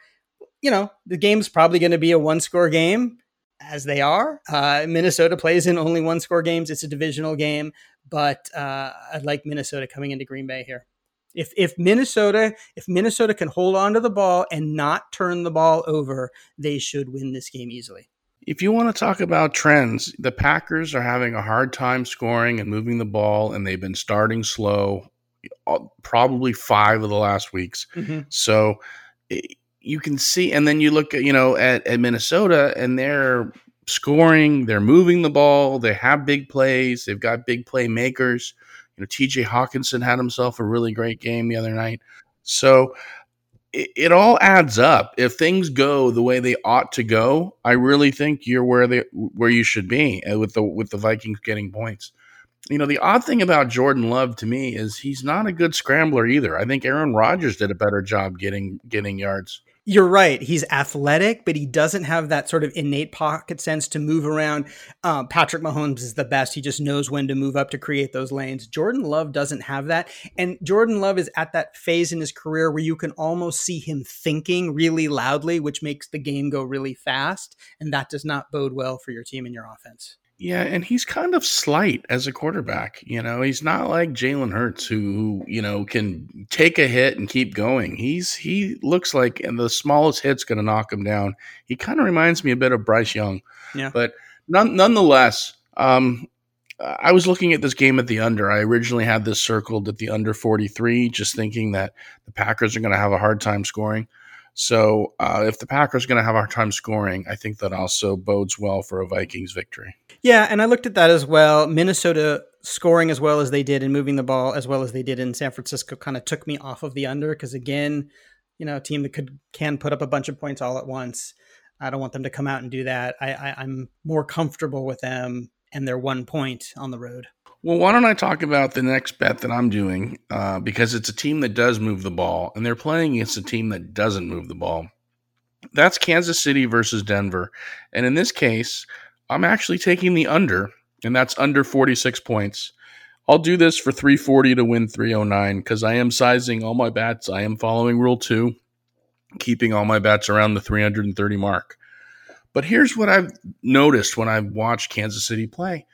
You know, the game's probably going to be a one score game, as they are. Uh, Minnesota plays in only one score games. It's a divisional game, but uh, I like Minnesota coming into Green Bay here. If if Minnesota if Minnesota can hold on to the ball and not turn the ball over, they should win this game easily. If you want to talk about trends, the Packers are having a hard time scoring and moving the ball, and they've been starting slow, uh, probably five of the last weeks. Mm-hmm. So you can see, and then you look at you know at, at Minnesota, and they're scoring, they're moving the ball, they have big plays, they've got big playmakers. You know, TJ Hockenson had himself a really great game the other night. So it, it, all adds up. If things go the way they ought to go, I really think you're where they where you should be uh, with the with the Vikings getting points. You know, the odd thing about Jordan Love to me is he's not a good scrambler either. I think Aaron Rodgers did a better job getting getting yards. You're right. He's athletic, but he doesn't have that sort of innate pocket sense to move around. Um, Patrick Mahomes is the best. He just knows when to move up to create those lanes. Jordan Love doesn't have that. And Jordan Love is at that phase in his career where you can almost see him thinking really loudly, which makes the game go really fast. And that does not bode well for your team and your offense. Yeah, and he's kind of slight as a quarterback. You know, he's not like Jalen Hurts, who you know can take a hit and keep going. He's he looks like, and the smallest hit's going to knock him down. He kind of reminds me a bit of Bryce Young. Yeah, but none, nonetheless, um, I was looking at this game at the under. I originally had this circled at the under forty three, just thinking that the Packers are going to have a hard time scoring. So uh, if the Packers are going to have a hard time scoring, I think that also bodes well for a Vikings victory. Yeah, and I looked at that as well. Minnesota scoring as well as they did and moving the ball as well as they did in San Francisco kind of took me off of the under because again, you know, a team that could can put up a bunch of points all at once. I don't want them to come out and do that. I, I I'm more comfortable with them and their one point on the road. Well, why don't I talk about the next bet that I'm doing? Uh, because it's a team that does move the ball, and they're playing against a team that doesn't move the ball. That's Kansas City versus Denver. And in this case, I'm actually taking the under, and that's under 46 points. I'll do this for 340 to win 309 because I am sizing all my bats. I am following rule two, keeping all my bats around the 330 mark. But here's what I've noticed when I've watched Kansas City play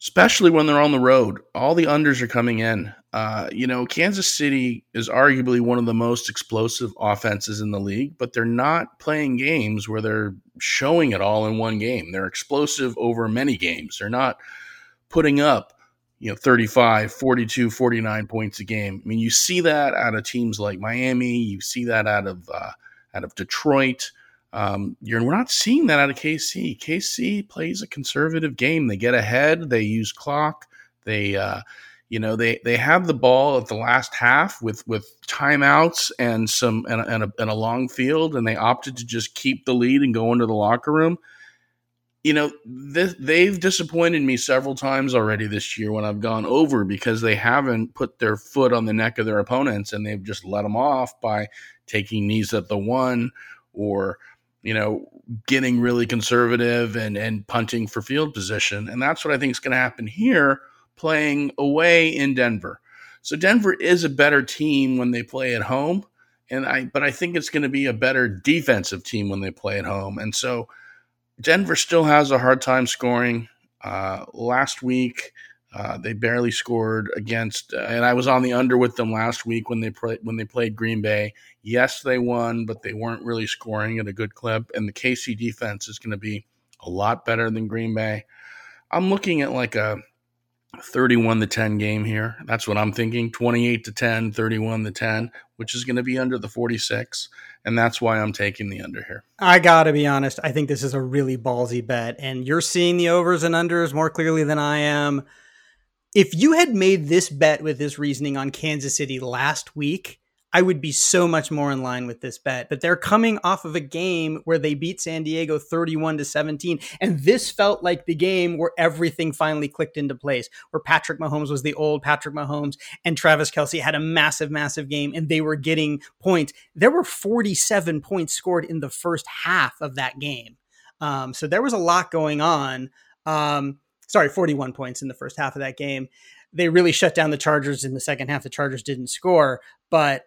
especially when they're on the road. All the unders are coming in. Uh, you know, Kansas City is arguably one of the most explosive offenses in the league, but they're not playing games where they're showing it all in one game. They're explosive over many games. They're not putting up, you know, 35, 42, 49 points a game. I mean, you see that out of teams like Miami, you see that out of uh, out of Detroit. Um, you're we're not seeing that out of KC. KC plays a conservative game. They get ahead. They use clock. They, uh, you know, they they have the ball at the last half with with timeouts and some and, and, a, and a long field, and they opted to just keep the lead and go into the locker room. You know, th- they've disappointed me several times already this year when I've gone over because they haven't put their foot on the neck of their opponents and they've just let them off by taking knees at the one or you know, getting really conservative and and punting for field position. And that's what I think is going to happen here playing away in Denver. So Denver is a better team when they play at home. And I but I think it's going to be a better defensive team when they play at home. And so Denver still has a hard time scoring. Uh, last week, uh, they barely scored against, uh, and I was on the under with them last week when they play, when they played Green Bay. Yes, they won, but they weren't really scoring at a good clip. And the KC defense is going to be a lot better than Green Bay. I'm looking at like a 31 to 10 game here. That's what I'm thinking. 28 to 10, 31 to 10, which is going to be under the 46. And that's why I'm taking the under here. I got to be honest. I think this is a really ballsy bet. And you're seeing the overs and unders more clearly than I am if you had made this bet with this reasoning on Kansas City last week, I would be so much more in line with this bet. But they're coming off of a game where they beat San Diego 31 to 17. And this felt like the game where everything finally clicked into place, where Patrick Mahomes was the old Patrick Mahomes and Travis Kelce had a massive, massive game and they were getting points. There were 47 points scored in the first half of that game. Um, so there was a lot going on. Um, sorry, 41 points in the first half of that game. They really shut down the Chargers in the second half. The Chargers didn't score, but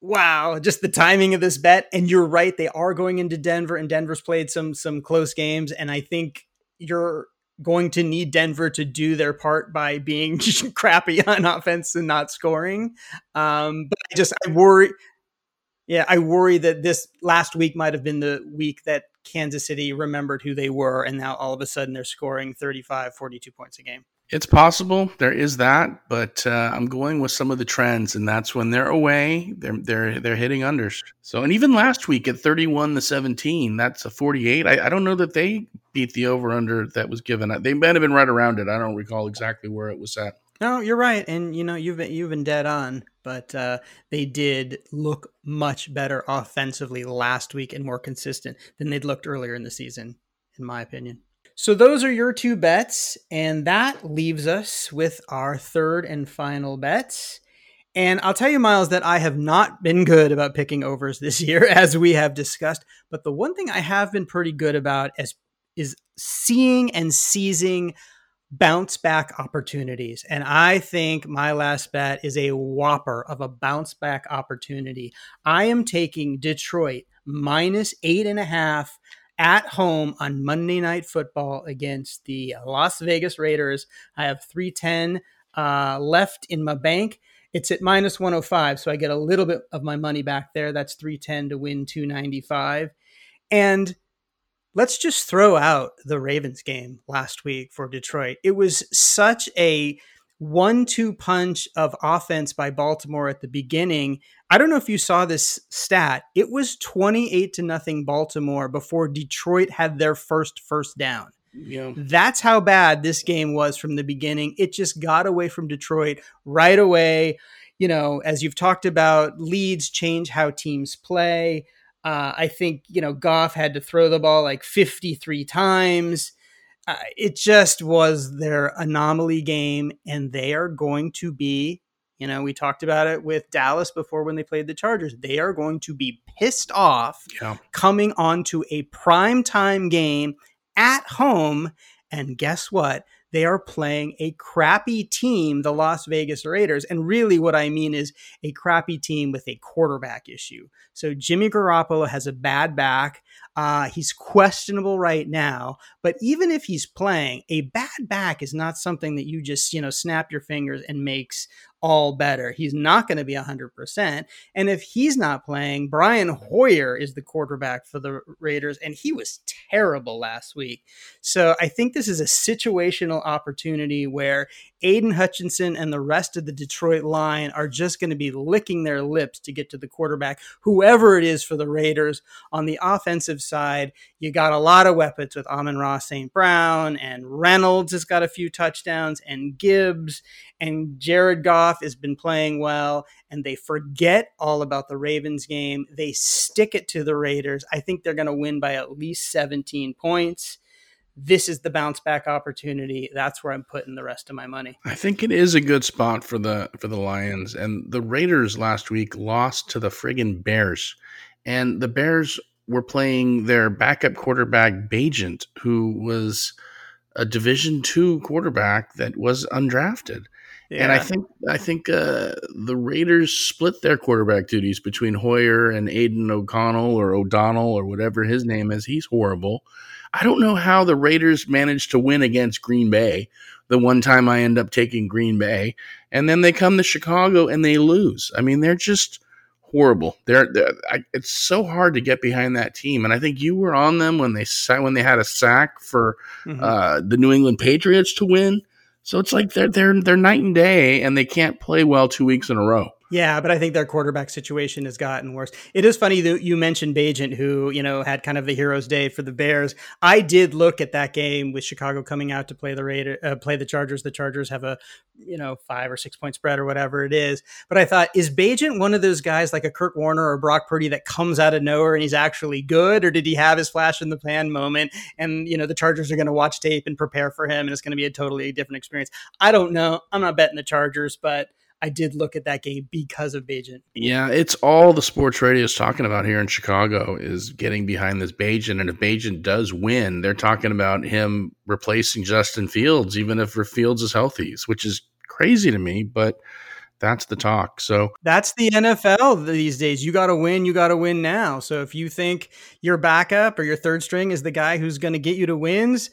wow, just the timing of this bet. And you're right, they are going into Denver, and Denver's played some some close games. And I think you're going to need Denver to do their part by being crappy on offense and not scoring. Um, but I just I worry. Yeah, I worry that this last week might have been the week that Kansas City remembered who they were, and now all of a sudden they're scoring 35, 42 points a game. It's possible there is that, but uh, I'm going with some of the trends, and that's when they're away, they're they're they're hitting unders. So, and even last week at 31 to 17, that's a 48. I, I don't know that they beat the over under that was given. They might have been right around it. I don't recall exactly where it was at. No, you're right, and you know you've been, you've been dead on. But uh, they did look much better offensively last week and more consistent than they'd looked earlier in the season, in my opinion. So those are your two bets, and that leaves us with our third and final bet. And I'll tell you, Miles, that I have not been good about picking overs this year, as we have discussed. But the one thing I have been pretty good about is, is seeing and seizing bounce back opportunities. And I think my last bet is a whopper of a bounce back opportunity. I am taking Detroit minus eight and a half at home on Monday Night Football against the Las Vegas Raiders. I have 310 uh, left in my bank. It's at minus 105, so I get a little bit of my money back there. That's 310 to win 295. And let's just throw out the Ravens game last week for Detroit. It was such a one two punch of offense by Baltimore at the beginning. I don't know if you saw this stat. It was 28 to nothing Baltimore before Detroit had their first first down. Yeah. That's how bad this game was from the beginning. It just got away from Detroit right away. You know, as you've talked about, leads change how teams play. Uh, I think, you know, Goff had to throw the ball like 53 times. Uh, it just was their anomaly game, and they are going to be, you know, we talked about it with Dallas before when they played the Chargers. They are going to be pissed off yeah. coming onto a prime time game at home. And guess what? They are playing a crappy team, the Las Vegas Raiders. And really, what I mean is a crappy team with a quarterback issue. So Jimmy Garoppolo has a bad back. Uh, he's questionable right now, but even if he's playing, a bad back is not something that you just, you know, snap your fingers and makes all better. He's not going to be 100%. And if he's not playing, Brian Hoyer is the quarterback for the Raiders, and he was terrible last week. So I think this is a situational opportunity where Aidan Hutchinson and the rest of the Detroit line are just going to be licking their lips to get to the quarterback, whoever it is for the Raiders. On the offensive side, you got a lot of weapons with Amon-Ra St. Brown, and Reynolds has got a few touchdowns, and Gibbs, and Jared Goff has been playing well, and they forget all about the Ravens game. They stick it to the Raiders. I think they're going to win by at least 17 points this is the bounce back opportunity. That's where I'm putting the rest of my money. I think it is a good spot for the for the Lions. And the Raiders last week lost to the friggin' Bears. And the Bears were playing their backup quarterback Bagent, who was a Division two quarterback that was undrafted. Yeah. And I think I think uh, the Raiders split their quarterback duties between Hoyer and Aidan O'Connell or O'Donnell or whatever his name is. He's horrible. I don't know how the Raiders managed to win against Green Bay. The one time I end up taking Green Bay, and then they come to Chicago and they lose. I mean, they're just horrible. They're, they're I, it's so hard to get behind that team, and I think you were on them when they when they had a sack for mm-hmm. uh, the New England Patriots to win. So it's like they're they're they're night and day, and they can't play well two weeks in a row. Yeah, but I think their quarterback situation has gotten worse. It is funny that you mentioned Bagent, who you know had kind of the hero's day for the Bears. I did look at that game with Chicago coming out to play the Raider, uh, play the Chargers. The Chargers have a you know five or six point spread or whatever it is. But I thought, is Bagent one of those guys like a Kurt Warner or Brock Purdy that comes out of nowhere and he's actually good, or did he have his flash in the pan moment? And you know the Chargers are going to watch tape and prepare for him, and it's going to be a totally different experience. I don't know. I'm not betting the Chargers, but I did look at that game because of Bagent. Yeah, it's all the sports radio is talking about here in Chicago is getting behind this Bagent. And if Bagent does win, they're talking about him replacing Justin Fields, even if Fields is healthy, which is crazy to me, but that's the talk. So that's the NFL these days. You got to win. You got to win now. So if you think your backup or your third string is the guy who's going to get you to wins,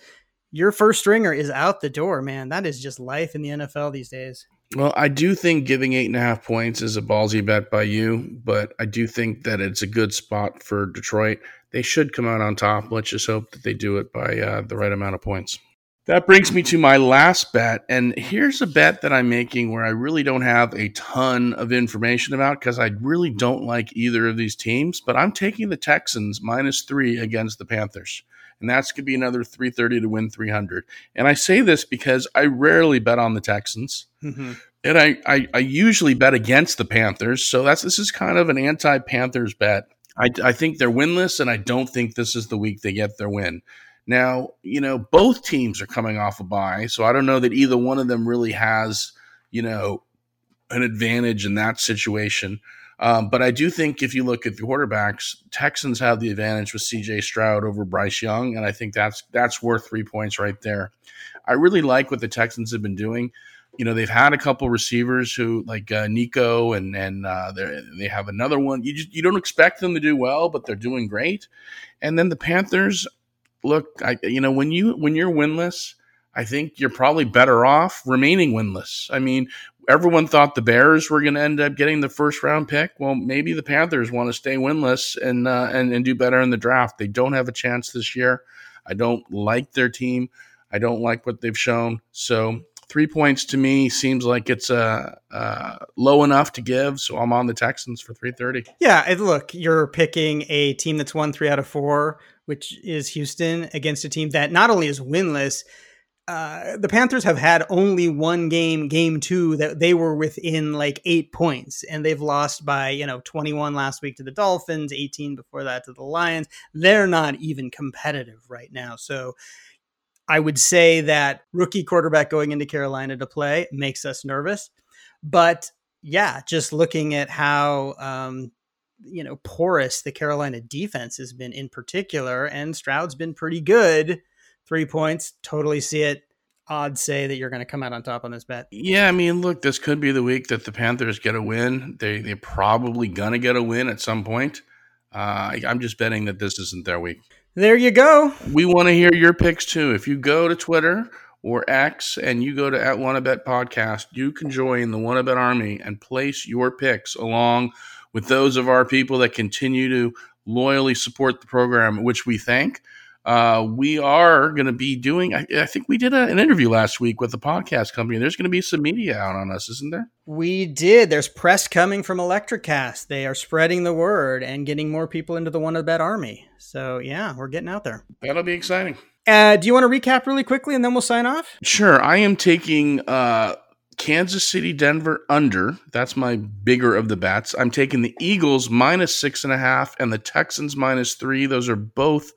your first stringer is out the door, man. That is just life in the NFL these days. Well, I do think giving eight and a half points is a ballsy bet by you, but I do think that it's a good spot for Detroit. They should come out on top. Let's just hope that they do it by uh, the right amount of points. That brings me to my last bet. And here's a bet that I'm making where I really don't have a ton of information about because I really don't like either of these teams, but I'm taking the Texans minus three against the Panthers. And that's going to be another 330 to win 300. And I say this because I rarely bet on the Texans. Mm-hmm. And I, I, I, usually bet against the Panthers. So that's this is kind of an anti Panthers bet. I, I think they're winless, and I don't think this is the week they get their win. Now, you know, both teams are coming off a bye, so I don't know that either one of them really has, you know, an advantage in that situation. Um, but I do think if you look at the quarterbacks, Texans have the advantage with C.J. Stroud over Bryce Young, and I think that's that's worth three points right there. I really like what the Texans have been doing. You know, they've had a couple receivers who like uh, Nico, and and uh, they have another one. You just you don't expect them to do well, but they're doing great. And then the Panthers, look, I, you know, when you when you're winless. I think you're probably better off remaining winless. I mean, everyone thought the Bears were going to end up getting the first round pick. Well, maybe the Panthers want to stay winless and, uh, and and do better in the draft. They don't have a chance this year. I don't like their team. I don't like what they've shown. So three points to me seems like it's uh, uh, low enough to give. So I'm on the Texans for 330. Yeah. Look, you're picking a team that's won three out of four, which is Houston, against a team that not only is winless, uh, the Panthers have had only one game, game two, that they were within like eight points, and they've lost by you know 21 last week to the Dolphins, 18 before that to the Lions. They're not even competitive right now. So I would say that rookie quarterback going into Carolina to play makes us nervous. But yeah, just looking at how um, you know porous the Carolina defense has been in particular, and Stroud's been pretty good three points. Totally see it. Odds say that you're going to come out on top on this bet. Yeah, I mean, look, this could be the week that the Panthers get a win. They they're probably going to get a win at some point. Uh, I'm just betting that this isn't their week. There you go. We want to hear your picks too. If you go to Twitter or X and you go to at Won A Bet Podcast, you can join the Won A Bet Army and place your picks along with those of our people that continue to loyally support the program, which we thank uh, we are going to be doing. I, I think we did a, an interview last week with the podcast company. There's going to be some media out on us, isn't there? We did. There's press coming from Electricast. They are spreading the word and getting more people into the Won A Bet Army. So yeah, we're getting out there. That'll be exciting. Uh, do you want to recap really quickly and then we'll sign off? Sure. I am taking uh, Kansas City, Denver under. That's my bigger of the bets. I'm taking the Eagles minus six and a half and the Texans minus three. Those are both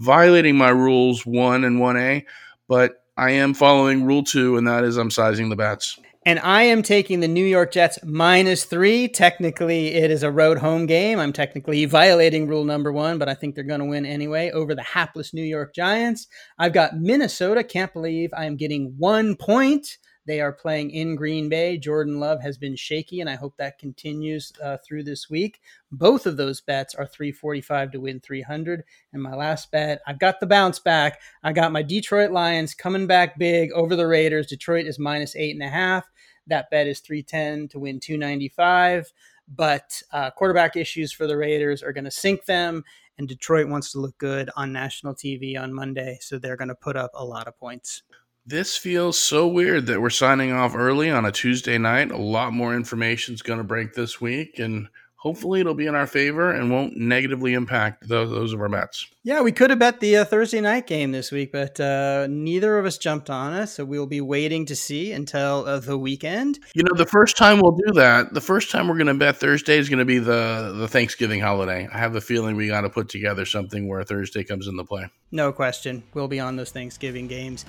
violating my rules one and 1A, but I am following rule two, and that is I'm sizing the bats. And I am taking the New York Jets minus three. Technically, it is a road home game. I'm technically violating rule number one, but I think they're going to win anyway over the hapless New York Giants. I've got Minnesota. Can't believe I am getting one point. They are playing in Green Bay. Jordan Love has been shaky, and I hope that continues uh, through this week. Both of those bets are 345 to win 300. And my last bet, I've got the bounce back. I got my Detroit Lions coming back big over the Raiders. Detroit is minus eight and a half. That bet is 310 to win 295. But uh, quarterback issues for the Raiders are going to sink them and Detroit wants to look good on national TV on Monday, so they're going to put up a lot of points. This feels so weird that we're signing off early on a Tuesday night. A lot more information is going to break this week, and hopefully it'll be in our favor and won't negatively impact those, those of our bets. Yeah, we could have bet the uh, Thursday night game this week, but uh, neither of us jumped on it. So we'll be waiting to see until uh, the weekend. You know, the first time we'll do that, the first time we're going to bet Thursday is going to be the the Thanksgiving holiday. I have a feeling we got to put together something where Thursday comes into play. No question. We'll be on those Thanksgiving games.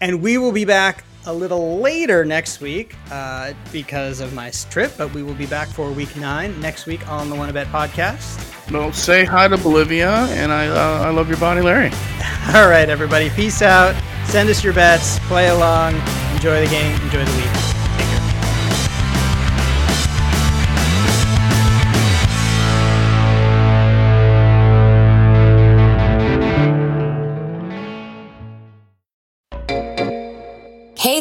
And we will be back a little later next week uh, because of my trip, but we will be back for week nine next week on the One Bet podcast. Well, say hi to Bolivia, and I, uh, I love your body, Larry. All right, everybody. Peace out. Send us your bets. Play along. Enjoy the game. Enjoy the week.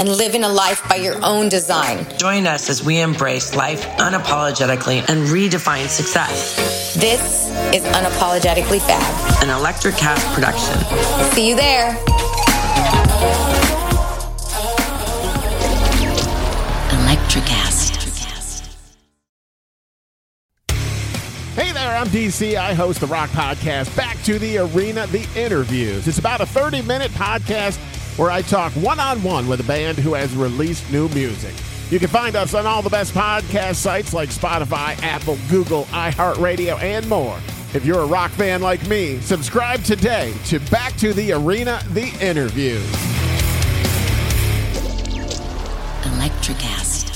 and living a life by your own design. Join us as we embrace life unapologetically and redefine success. This is Unapologetically Fab, an Electricast production. See you there. Electricast. Hey there, I'm DC. I host the Rock Podcast, Back to the Arena, the interviews. It's about a 30 minute podcast where I talk one on one with a band who has released new music. You can find us on all the best podcast sites like Spotify, Apple, Google, iHeartRadio, and more. If you're a rock fan like me, subscribe today to Back to the Arena The Interview. Electricast.